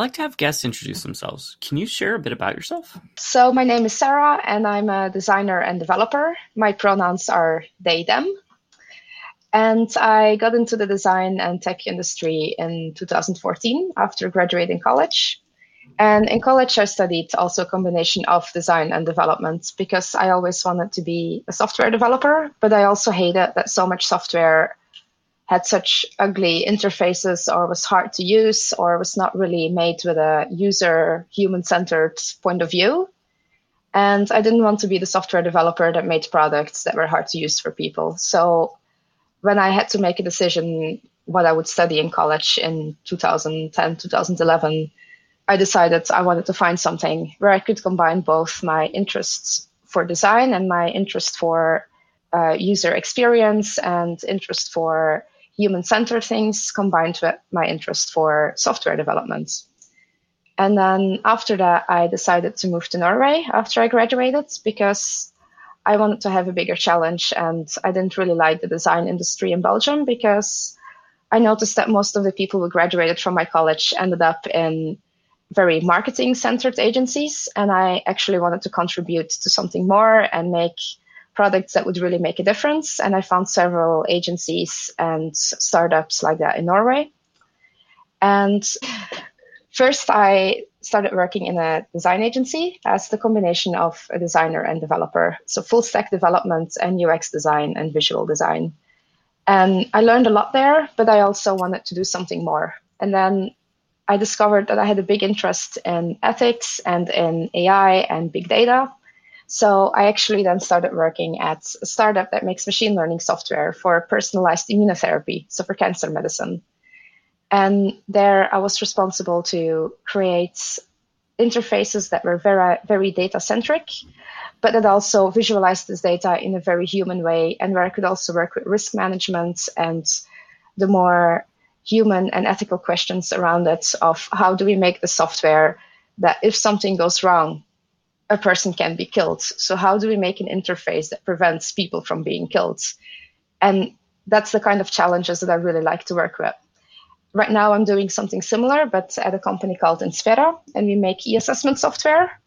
I like to have guests introduce themselves. Can you share a bit about yourself? So, my name is Sarah, and I'm a designer and developer. My pronouns are they, them. And I got into the design and tech industry in 2014 after graduating college. And in college, I studied also a combination of design and development because I always wanted to be a software developer, but I also hated that so much software had such ugly interfaces or was hard to use or was not really made with a user human centered point of view. And I didn't want to be the software developer that made products that were hard to use for people. So when I had to make a decision what I would study in college in 2010, 2011, I decided I wanted to find something where I could combine both my interests for design and my interest for uh, user experience and interest for human centered things combined with my interest for software development. And then after that, I decided to move to Norway after I graduated because I wanted to have a bigger challenge, and I didn't really like the design industry in Belgium because I noticed that most of the people who graduated from my college ended up in very marketing centered agencies. And I actually wanted to contribute to something more and make products that would really make a difference. And I found several agencies and startups like that in Norway. And first, I started working in a design agency as the combination of a designer and developer. So full stack development and UX design and visual design. And I learned a lot there, but I also wanted to do something more. And then I discovered that I had a big interest in ethics and in AI and big data. So I actually then started working at a startup that makes machine learning software for personalized immunotherapy, so for cancer medicine. And there I was responsible to create interfaces that were very, very data centric, but that also visualized this data in a very human way and where I could also work with risk management and the more human and ethical questions around it of how do we make the software that if something goes wrong, a person can be killed. So how do we make an interface that prevents people from being killed? And that's the kind of challenges that I really like to work with. Right now, I'm doing something similar, but at a company called Inspera, and we make e-assessment software.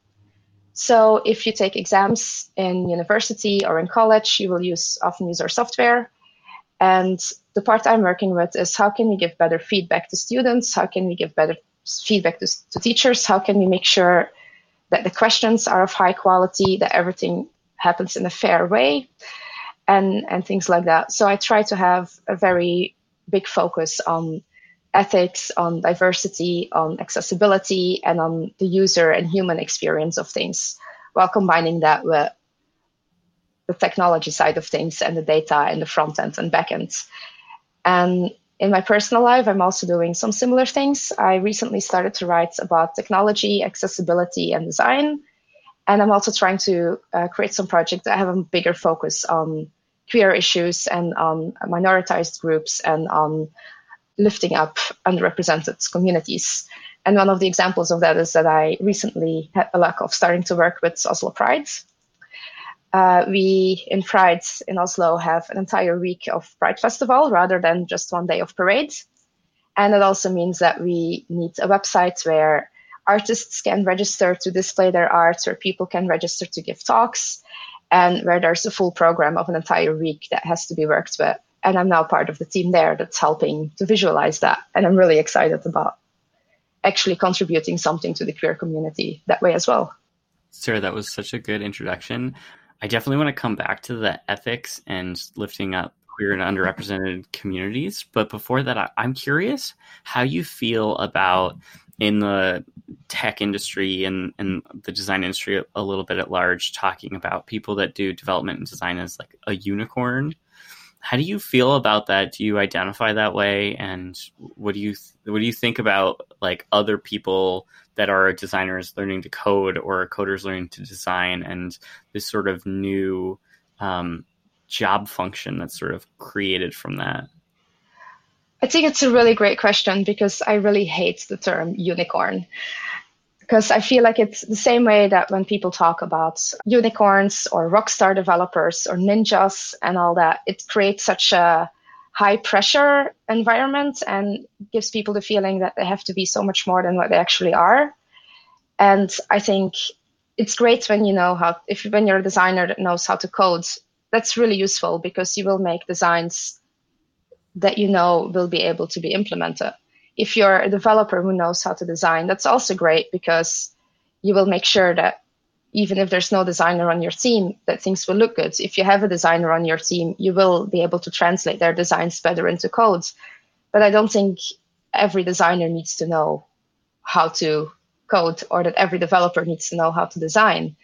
So if you take exams in university or in college, you will use often use our software. And the part I'm working with is how can we give better feedback to students? How can we give better feedback to, to teachers? How can we make sure that the questions are of high quality, that everything happens in a fair way, and, and things like that. So I try to have a very big focus on ethics, on diversity, on accessibility, and on the user and human experience of things, while combining that with the technology side of things and the data and the front end and back end. And in my personal life, I'm also doing some similar things. I recently started to write about technology, accessibility, and design. And I'm also trying to uh, create some projects that have a bigger focus on queer issues and on minoritized groups and on lifting up underrepresented communities. And one of the examples of that is that I recently had the luck of starting to work with Oslo Pride. Uh, we in Pride in Oslo have an entire week of Pride Festival rather than just one day of parade. And it also means that we need a website where artists can register to display their art, where people can register to give talks, and where there's a full program of an entire week that has to be worked with and I'm now part of the team there that's helping to visualize that. And I'm really excited about actually contributing something to the queer community that way as well. Sarah, that was such a good introduction. I definitely want to come back to the ethics and lifting up queer and underrepresented communities. But before that, I'm curious how you feel about in the tech industry and, and the design industry a little bit at large, talking about people that do development and design as like a unicorn how do you feel about that? Do you identify that way? And what do you what do you think about like other people that are designers learning to code or coders learning to design and this sort of new um, job function that's sort of created from that? I think it's a really great question because I really hate the term unicorn because I feel like it's the same way that when people talk about unicorns or rockstar developers or ninjas and all that, it creates such a high pressure environment and gives people the feeling that they have to be so much more than what they actually are. And I think it's great when you know how if when you're a designer that knows how to code, that's really useful because you will make designs that you know will be able to be implemented. If you're a developer who knows how to design, that's also great because you will make sure that even if there's no designer on your team, that things will look good. If you have a designer on your team, you will be able to translate their designs better into codes. But I don't think every designer needs to know how to code or that every developer needs to know how to design.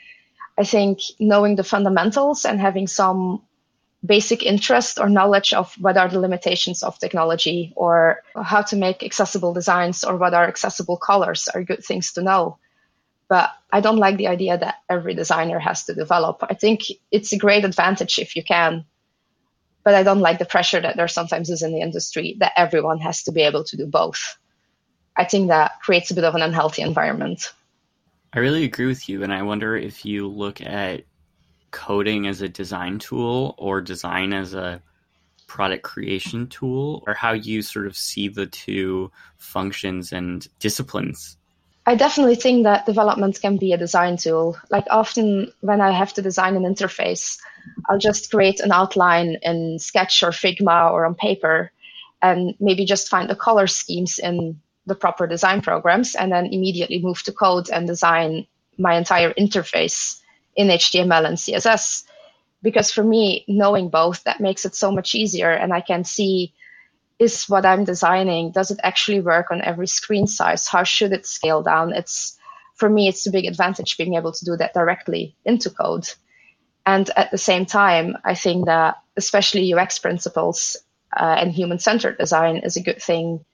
I think knowing the fundamentals and having some basic interest or knowledge of what are the limitations of technology or how to make accessible designs or what are accessible colors are good things to know. But I don't like the idea that every designer has to develop. I think it's a great advantage if you can. But I don't like the pressure that there sometimes is in the industry that everyone has to be able to do both. I think that creates a bit of an unhealthy environment. I really agree with you. And I wonder if you look at coding as a design tool or design as a product creation tool, or how you sort of see the two functions and disciplines. I definitely think that development can be a design tool. Like often when I have to design an interface, I'll just create an outline in Sketch or Figma or on paper and maybe just find the color schemes in the proper design programs and then immediately move to code and design my entire interface in HTML and CSS. Because for me, knowing both, that makes it so much easier. And I can see is what I'm designing, does it actually work on every screen size? How should it scale down? It's for me, it's a big advantage being able to do that directly into code. And at the same time, I think that especially UX principles uh, and human centered design is a good thing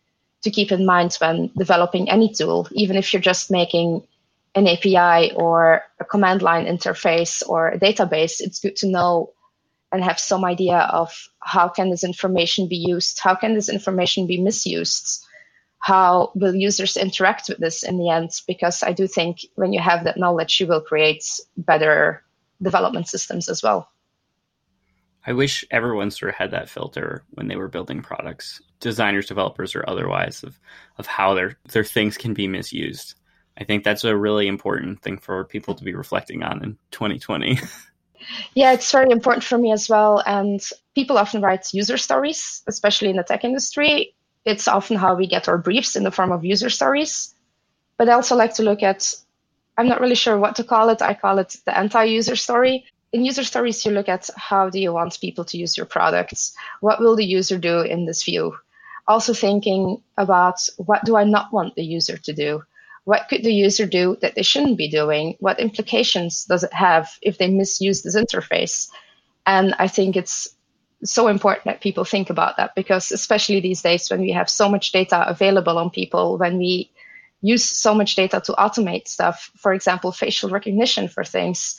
to keep in mind when developing any tool, even if you're just making an API or a command line interface or a database, it's good to know and have some idea of how can this information be used, how can this information be misused, how will users interact with this in the end? Because I do think when you have that knowledge, you will create better development systems as well. I wish everyone sort of had that filter when they were building products, designers, developers, or otherwise, of of how their their things can be misused. I think that's a really important thing for people to be reflecting on in 2020. yeah, it's very important for me as well. And people often write user stories, especially in the tech industry. It's often how we get our briefs in the form of user stories. But I also like to look at, I'm not really sure what to call it. I call it the anti user story in user stories, you look at how do you want people to use your products? What will the user do in this view? Also thinking about what do I not want the user to do? What could the user do that they shouldn't be doing? What implications does it have if they misuse this interface? And I think it's so important that people think about that because especially these days when we have so much data available on people, when we use so much data to automate stuff, for example, facial recognition for things,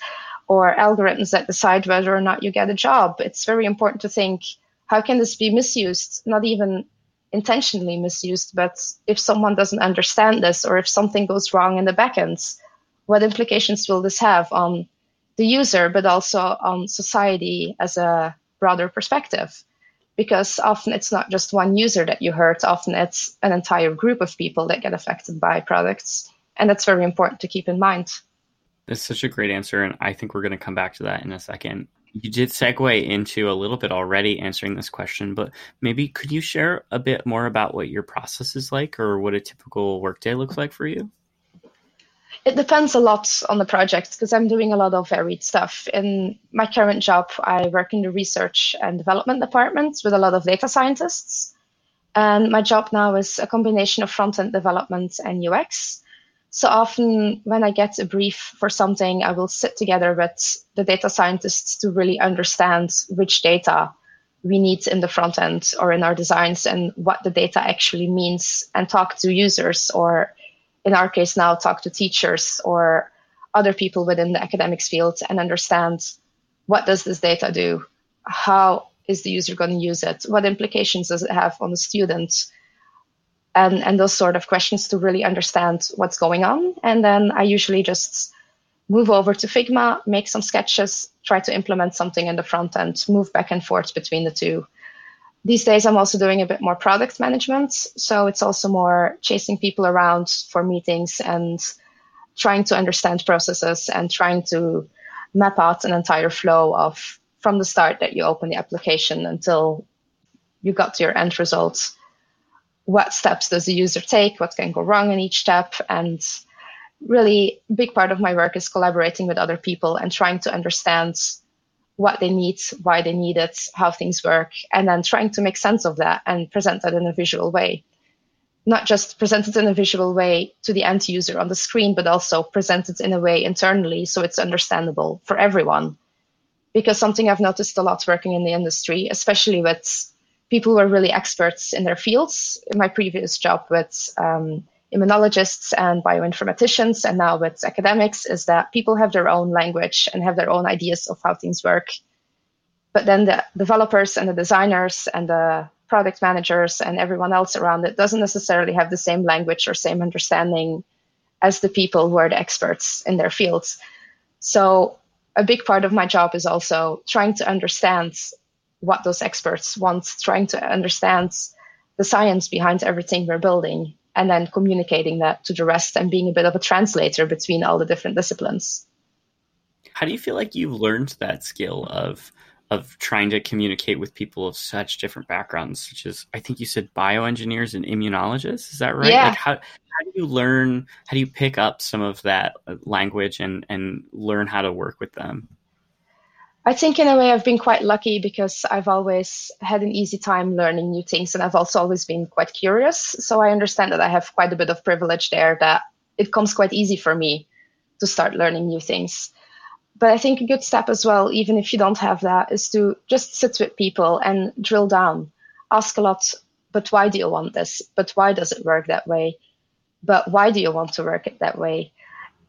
or algorithms that decide whether or not you get a job. It's very important to think how can this be misused? Not even intentionally misused, but if someone doesn't understand this or if something goes wrong in the backends, what implications will this have on the user, but also on society as a broader perspective? Because often it's not just one user that you hurt, often it's an entire group of people that get affected by products. And that's very important to keep in mind. That's such a great answer, and I think we're going to come back to that in a second. You did segue into a little bit already answering this question, but maybe could you share a bit more about what your process is like or what a typical workday looks like for you? It depends a lot on the project because I'm doing a lot of varied stuff. In my current job, I work in the research and development department with a lot of data scientists. And my job now is a combination of front end development and UX. So often when I get a brief for something, I will sit together with the data scientists to really understand which data we need in the front end or in our designs and what the data actually means and talk to users or in our case now talk to teachers or other people within the academics field and understand what does this data do? How is the user going to use it? What implications does it have on the student? And, and those sort of questions to really understand what's going on. And then I usually just move over to Figma, make some sketches, try to implement something in the front end, move back and forth between the two. these days I'm also doing a bit more product management. So it's also more chasing people around for meetings and trying to understand processes and trying to map out an entire flow of from the start that you open the application until you got to your end results. What steps does the user take? What can go wrong in each step? And really, big part of my work is collaborating with other people and trying to understand what they need, why they need it, how things work, and then trying to make sense of that and present that in a visual way. Not just present it in a visual way to the end user on the screen, but also present it in a way internally so it's understandable for everyone. Because something I've noticed a lot working in the industry, especially with people who are really experts in their fields, in my previous job with um, immunologists and bioinformaticians and now with academics is that people have their own language and have their own ideas of how things work. But then the developers and the designers and the product managers and everyone else around it doesn't necessarily have the same language or same understanding as the people who are the experts in their fields. So a big part of my job is also trying to understand what those experts want, trying to understand the science behind everything we're building and then communicating that to the rest and being a bit of a translator between all the different disciplines. How do you feel like you've learned that skill of of trying to communicate with people of such different backgrounds, such as I think you said bioengineers and immunologists. Is that right? Yeah. Like how how do you learn? How do you pick up some of that uh, language and and learn how to work with them? I think in a way I've been quite lucky because I've always had an easy time learning new things and I've also always been quite curious. So I understand that I have quite a bit of privilege there that it comes quite easy for me to start learning new things. But I think a good step as well, even if you don't have that, is to just sit with people and drill down. Ask a lot, but why do you want this? But why does it work that way? But why do you want to work it that way?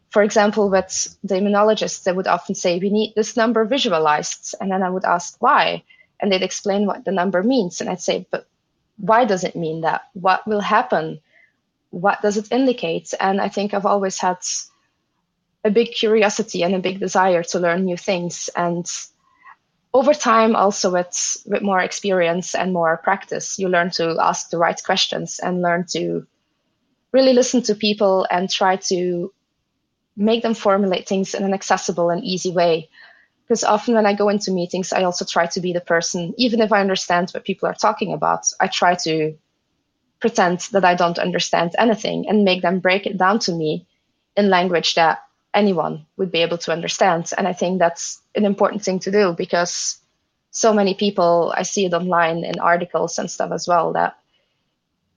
For example, with the immunologists, they would often say, we need this number visualized. And then I would ask why. And they'd explain what the number means. And I'd say, but why does it mean that? What will happen? What does it indicate? And I think I've always had a big curiosity and a big desire to learn new things. And over time, also with, with more experience and more practice, you learn to ask the right questions and learn to really listen to people and try to make them formulate things in an accessible and easy way. Because often when I go into meetings, I also try to be the person, even if I understand what people are talking about, I try to pretend that I don't understand anything and make them break it down to me in language that anyone would be able to understand. And I think that's an important thing to do because so many people, I see it online in articles and stuff as well, that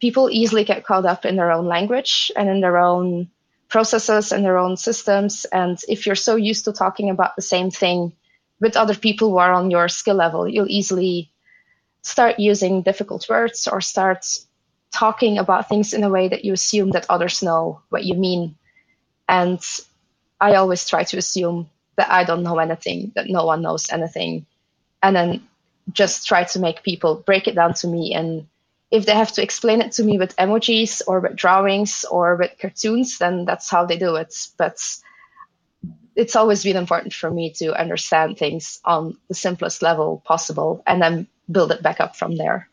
people easily get caught up in their own language and in their own processes and their own systems. And if you're so used to talking about the same thing with other people who are on your skill level, you'll easily start using difficult words or start talking about things in a way that you assume that others know what you mean. And I always try to assume that I don't know anything, that no one knows anything, and then just try to make people break it down to me and if they have to explain it to me with emojis or with drawings or with cartoons, then that's how they do it. But it's always been important for me to understand things on the simplest level possible and then build it back up from there.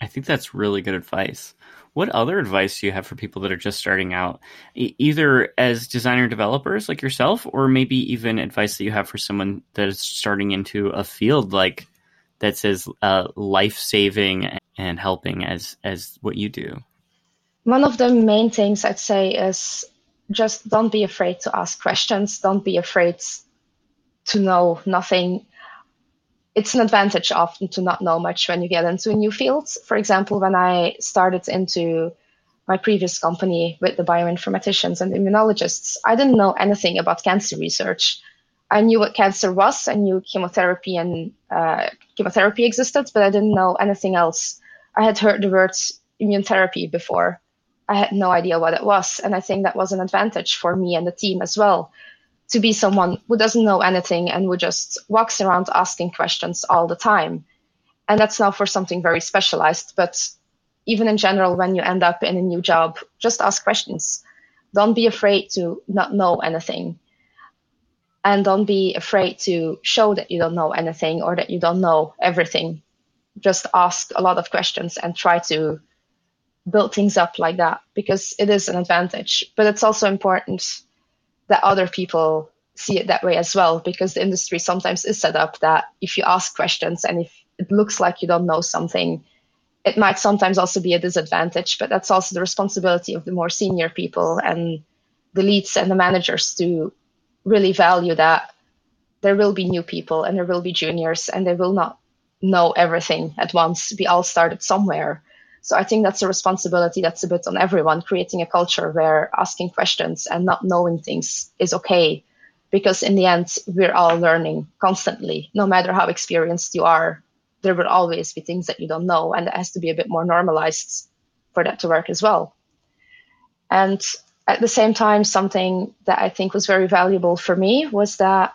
I think that's really good advice. What other advice do you have for people that are just starting out, either as designer developers like yourself, or maybe even advice that you have for someone that is starting into a field like that's as uh, life saving and helping as as what you do? One of the main things I'd say is just don't be afraid to ask questions. Don't be afraid to know nothing. It's an advantage often to not know much when you get into a new field. For example, when I started into my previous company with the bioinformaticians and immunologists, I didn't know anything about cancer research. I knew what cancer was. I knew chemotherapy and uh, chemotherapy existed, but I didn't know anything else. I had heard the words immune therapy before. I had no idea what it was, and I think that was an advantage for me and the team as well, to be someone who doesn't know anything and who just walks around asking questions all the time. And that's now for something very specialized, but even in general, when you end up in a new job, just ask questions. Don't be afraid to not know anything and don't be afraid to show that you don't know anything or that you don't know everything just ask a lot of questions and try to build things up like that because it is an advantage. But it's also important that other people see it that way as well because the industry sometimes is set up that if you ask questions and if it looks like you don't know something, it might sometimes also be a disadvantage. But that's also the responsibility of the more senior people and the leads and the managers to really value that there will be new people and there will be juniors and they will not know everything at once. We all started somewhere. So I think that's a responsibility that's a bit on everyone, creating a culture where asking questions and not knowing things is okay. Because in the end, we're all learning constantly. No matter how experienced you are, there will always be things that you don't know. And it has to be a bit more normalized for that to work as well. And at the same time, something that I think was very valuable for me was that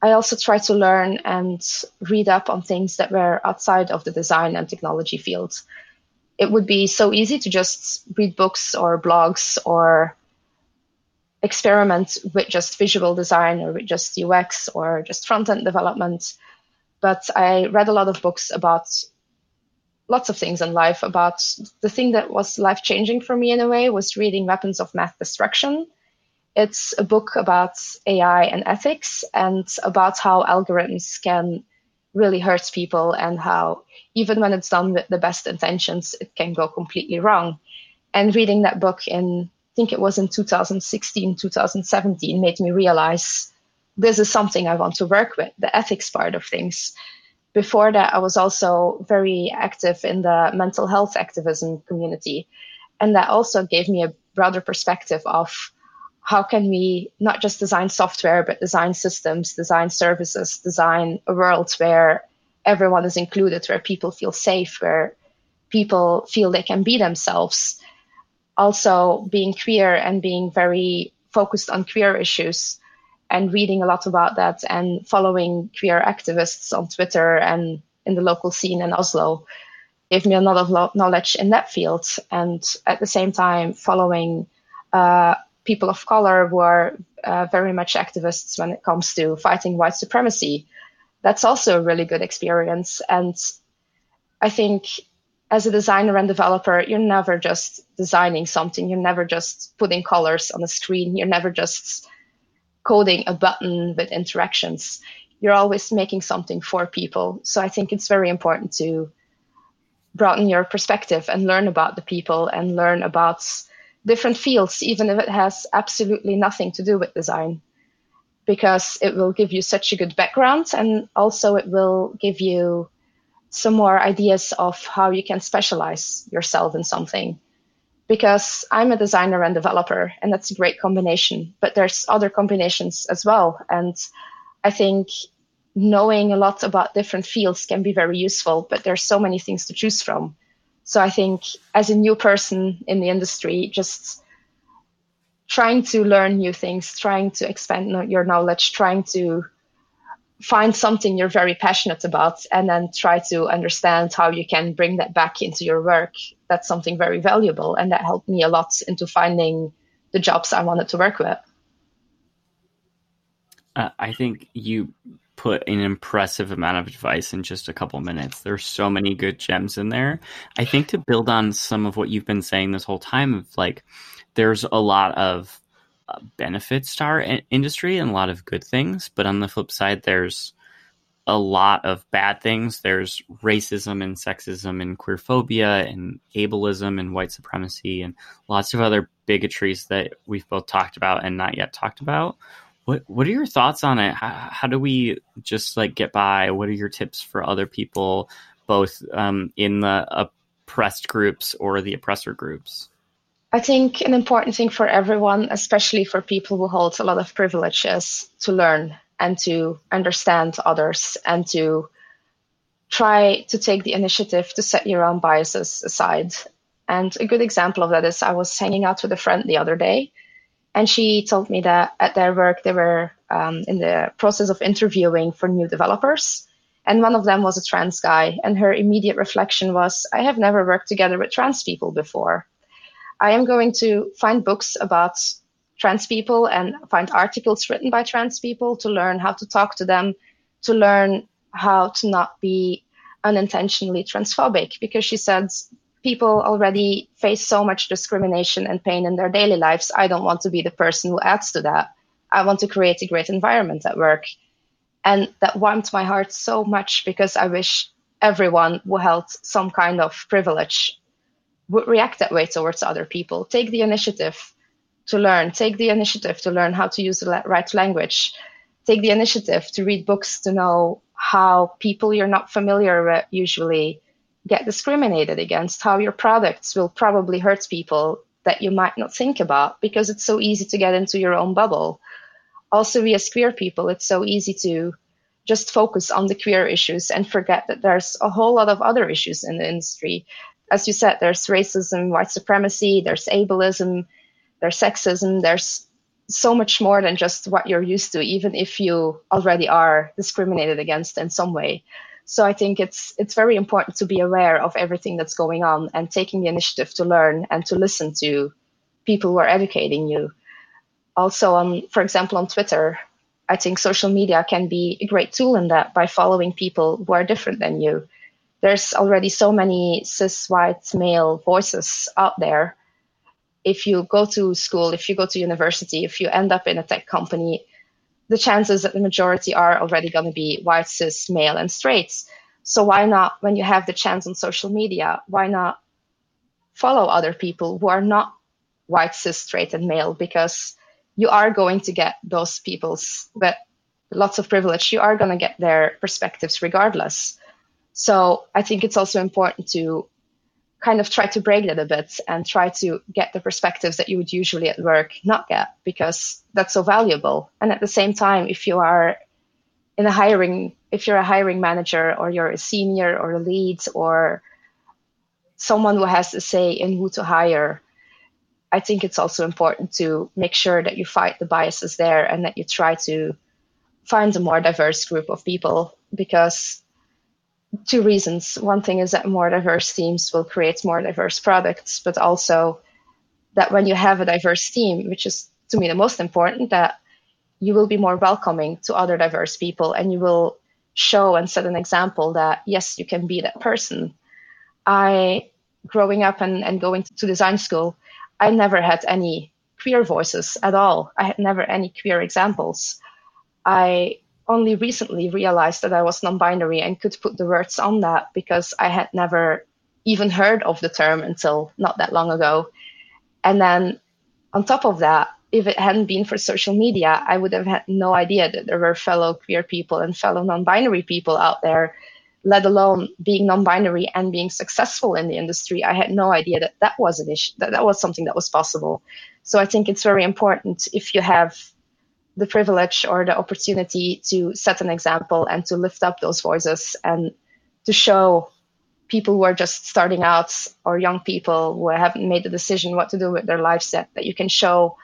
I also tried to learn and read up on things that were outside of the design and technology field. It would be so easy to just read books or blogs or experiment with just visual design or with just UX or just front end development. But I read a lot of books about lots of things in life. About the thing that was life changing for me in a way was reading Weapons of Math Destruction it's a book about AI and ethics and about how algorithms can really hurt people and how even when it's done with the best intentions, it can go completely wrong. And reading that book in, I think it was in 2016, 2017, made me realize this is something I want to work with, the ethics part of things. Before that, I was also very active in the mental health activism community. And that also gave me a broader perspective of how can we not just design software, but design systems, design services, design a world where everyone is included, where people feel safe, where people feel they can be themselves. Also, being queer and being very focused on queer issues and reading a lot about that and following queer activists on Twitter and in the local scene in Oslo gave me a lot of knowledge in that field. And at the same time, following uh, people of color who are uh, very much activists when it comes to fighting white supremacy. That's also a really good experience. And I think as a designer and developer, you're never just designing something. You're never just putting colors on a screen. You're never just coding a button with interactions. You're always making something for people. So I think it's very important to broaden your perspective and learn about the people and learn about different fields, even if it has absolutely nothing to do with design, because it will give you such a good background and also it will give you some more ideas of how you can specialize yourself in something. Because I'm a designer and developer, and that's a great combination, but there's other combinations as well. And I think knowing a lot about different fields can be very useful, but there's so many things to choose from so I think as a new person in the industry, just trying to learn new things, trying to expand your knowledge, trying to find something you're very passionate about, and then try to understand how you can bring that back into your work. That's something very valuable. And that helped me a lot into finding the jobs I wanted to work with. Uh, I think you put an impressive amount of advice in just a couple minutes. There's so many good gems in there. I think to build on some of what you've been saying this whole time of like there's a lot of benefits to our in- industry and a lot of good things, but on the flip side there's a lot of bad things. There's racism and sexism and queerphobia and ableism and white supremacy and lots of other bigotries that we've both talked about and not yet talked about. What What are your thoughts on it? How, how do we just like get by? What are your tips for other people, both um, in the oppressed groups or the oppressor groups? I think an important thing for everyone, especially for people who hold a lot of privileges, to learn and to understand others and to try to take the initiative to set your own biases aside. And a good example of that is I was hanging out with a friend the other day and she told me that at their work, they were um, in the process of interviewing for new developers. And one of them was a trans guy. And her immediate reflection was I have never worked together with trans people before. I am going to find books about trans people and find articles written by trans people to learn how to talk to them, to learn how to not be unintentionally transphobic because she said people already face so much discrimination and pain in their daily lives. I don't want to be the person who adds to that. I want to create a great environment at work. And that warmed my heart so much because I wish everyone who held some kind of privilege react that way towards other people. Take the initiative to learn, take the initiative to learn how to use the right language, take the initiative to read books to know how people you're not familiar with usually get discriminated against, how your products will probably hurt people that you might not think about because it's so easy to get into your own bubble. Also, we as queer people, it's so easy to just focus on the queer issues and forget that there's a whole lot of other issues in the industry. As you said, there's racism, white supremacy, there's ableism, there's sexism, there's so much more than just what you're used to, even if you already are discriminated against in some way. So I think it's it's very important to be aware of everything that's going on and taking the initiative to learn and to listen to people who are educating you. Also on for example on Twitter, I think social media can be a great tool in that by following people who are different than you. There's already so many cis white male voices out there if you go to school, if you go to university, if you end up in a tech company, the chances that the majority are already going to be white, cis, male, and straight. So why not, when you have the chance on social media, why not follow other people who are not white, cis, straight, and male? Because you are going to get those people's, but lots of privilege, you are going to get their perspectives regardless. So I think it's also important to kind of try to break that a bit and try to get the perspectives that you would usually at work not get because that's so valuable. And at the same time, if you are in a hiring, if you're a hiring manager or you're a senior or a lead or someone who has a say in who to hire, I think it's also important to make sure that you fight the biases there and that you try to find a more diverse group of people because two reasons. One thing is that more diverse teams will create more diverse products, but also that when you have a diverse team, which is to me the most important, that you will be more welcoming to other diverse people and you will show and set an example that yes, you can be that person. I, growing up and, and going to design school, I never had any queer voices at all. I had never any queer examples. I only recently realized that I was non binary and could put the words on that because I had never even heard of the term until not that long ago. And then on top of that, if it hadn't been for social media, I would have had no idea that there were fellow queer people and fellow non binary people out there, let alone being non binary and being successful in the industry. I had no idea that that was an issue, that that was something that was possible. So I think it's very important if you have the privilege or the opportunity to set an example and to lift up those voices and to show people who are just starting out or young people who haven't made the decision what to do with their lives yet that you can show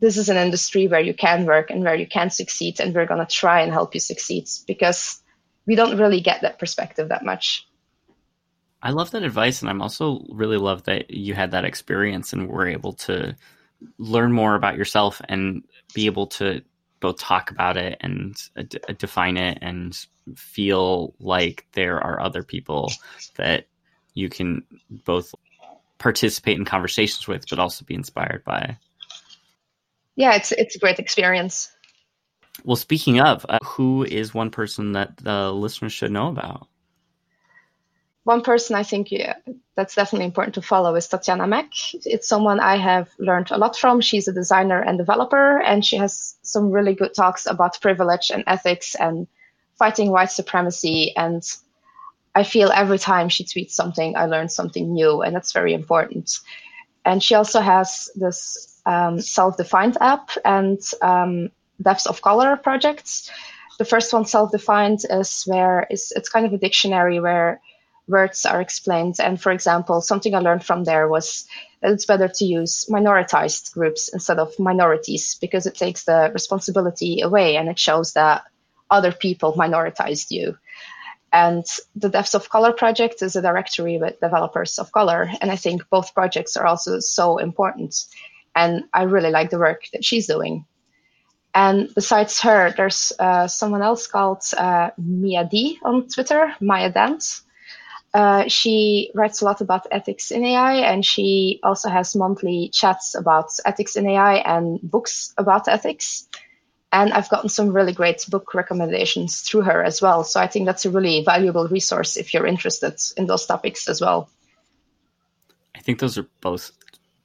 this is an industry where you can work and where you can succeed and we're going to try and help you succeed because we don't really get that perspective that much. I love that advice and i'm also really love that you had that experience and were able to learn more about yourself and be able to both talk about it and uh, d- uh, define it and feel like there are other people that you can both participate in conversations with but also be inspired by. Yeah it's it's a great experience. Well speaking of uh, who is one person that the listeners should know about one person I think yeah, that's definitely important to follow is Tatiana Mack. It's someone I have learned a lot from. She's a designer and developer, and she has some really good talks about privilege and ethics and fighting white supremacy. And I feel every time she tweets something, I learn something new, and that's very important. And she also has this um, self-defined app and um, Devs of Color projects. The first one, self-defined, is where it's, it's kind of a dictionary where words are explained. And for example, something I learned from there was that it's better to use minoritized groups instead of minorities because it takes the responsibility away and it shows that other people minoritized you. And the Devs of Color project is a directory with developers of color. And I think both projects are also so important. And I really like the work that she's doing. And besides her, there's uh, someone else called uh, Mia D on Twitter, Mia Dand. Uh, she writes a lot about ethics in AI, and she also has monthly chats about ethics in AI and books about ethics. And I've gotten some really great book recommendations through her as well. So I think that's a really valuable resource if you're interested in those topics as well. I think those are both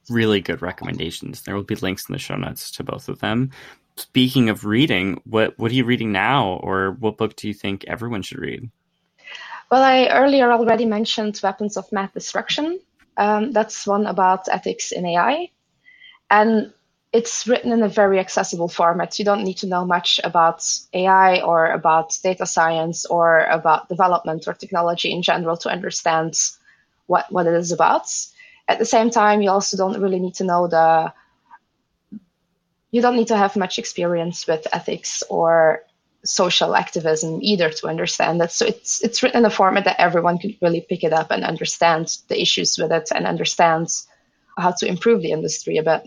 really good recommendations. There will be links in the show notes to both of them. Speaking of reading, what what are you reading now, or what book do you think everyone should read? Well, I earlier already mentioned Weapons of Math Destruction. Um, that's one about ethics in AI, and it's written in a very accessible format. You don't need to know much about AI or about data science or about development or technology in general to understand what what it is about. At the same time, you also don't really need to know the you don't need to have much experience with ethics or social activism either to understand that. So it's it's written in a format that everyone could really pick it up and understand the issues with it and understand how to improve the industry a bit.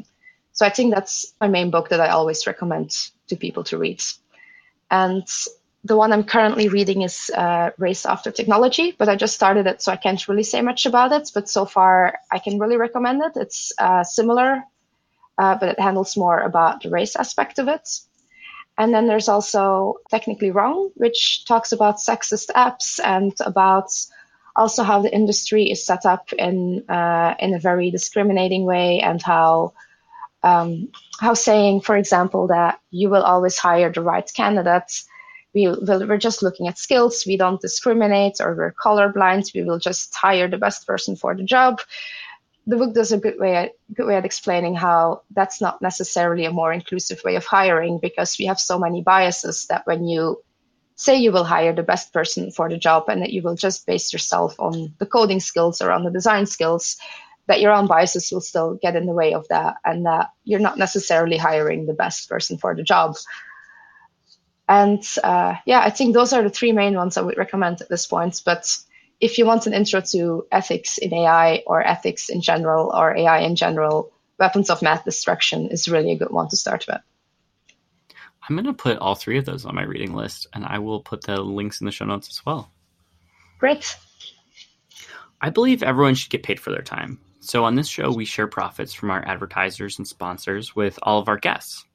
So I think that's my main book that I always recommend to people to read. And the one I'm currently reading is uh, Race After Technology, but I just started it, so I can't really say much about it. But so far, I can really recommend it. It's uh, similar, uh, but it handles more about the race aspect of it. And then there's also Technically Wrong, which talks about sexist apps and about also how the industry is set up in uh, in a very discriminating way, and how um, how saying, for example, that you will always hire the right candidates we we're just looking at skills. We don't discriminate or we're colorblind. We will just hire the best person for the job. The book does a good way, good way at explaining how that's not necessarily a more inclusive way of hiring because we have so many biases that when you say you will hire the best person for the job and that you will just base yourself on the coding skills or on the design skills, that your own biases will still get in the way of that and that you're not necessarily hiring the best person for the job. And uh, yeah, I think those are the three main ones I would recommend at this point. But if you want an intro to ethics in AI or ethics in general or AI in general, Weapons of Math Destruction is really a good one to start with. I'm going to put all three of those on my reading list, and I will put the links in the show notes as well. Great. I believe everyone should get paid for their time. So on this show, we share profits from our advertisers and sponsors with all of our guests.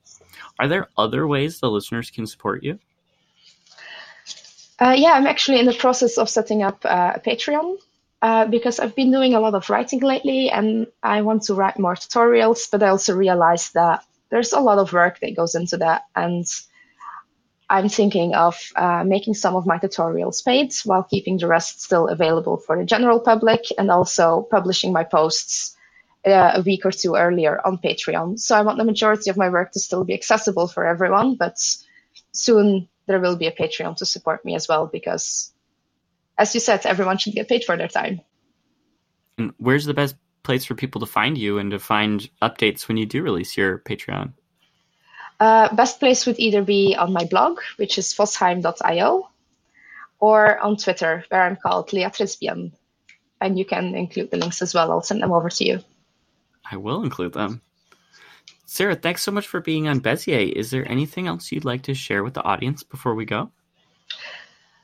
Are there other ways the listeners can support you? Uh, yeah, I'm actually in the process of setting up uh, a Patreon uh, because I've been doing a lot of writing lately and I want to write more tutorials, but I also realized that there's a lot of work that goes into that. And I'm thinking of uh, making some of my tutorials paid while keeping the rest still available for the general public and also publishing my posts uh, a week or two earlier on Patreon. So I want the majority of my work to still be accessible for everyone, but soon there will be a Patreon to support me as well because, as you said, everyone should get paid for their time. And where's the best place for people to find you and to find updates when you do release your Patreon? Uh, best place would either be on my blog, which is fossheim.io, or on Twitter, where I'm called liatrisbian. And you can include the links as well. I'll send them over to you. I will include them. Sarah, thanks so much for being on Bezier. Is there anything else you'd like to share with the audience before we go?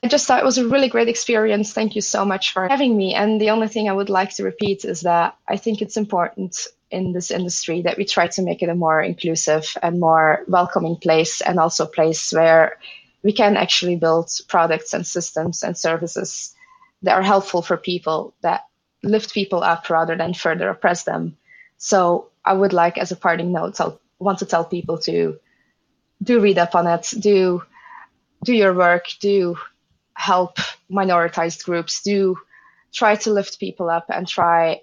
I just thought it was a really great experience. Thank you so much for having me. And the only thing I would like to repeat is that I think it's important in this industry that we try to make it a more inclusive and more welcoming place, and also a place where we can actually build products and systems and services that are helpful for people, that lift people up rather than further oppress them. So I would like, as a parting note, I want to tell people to do read up on it, do do your work, do help minoritized groups, do try to lift people up and try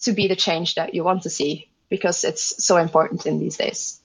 to be the change that you want to see because it's so important in these days.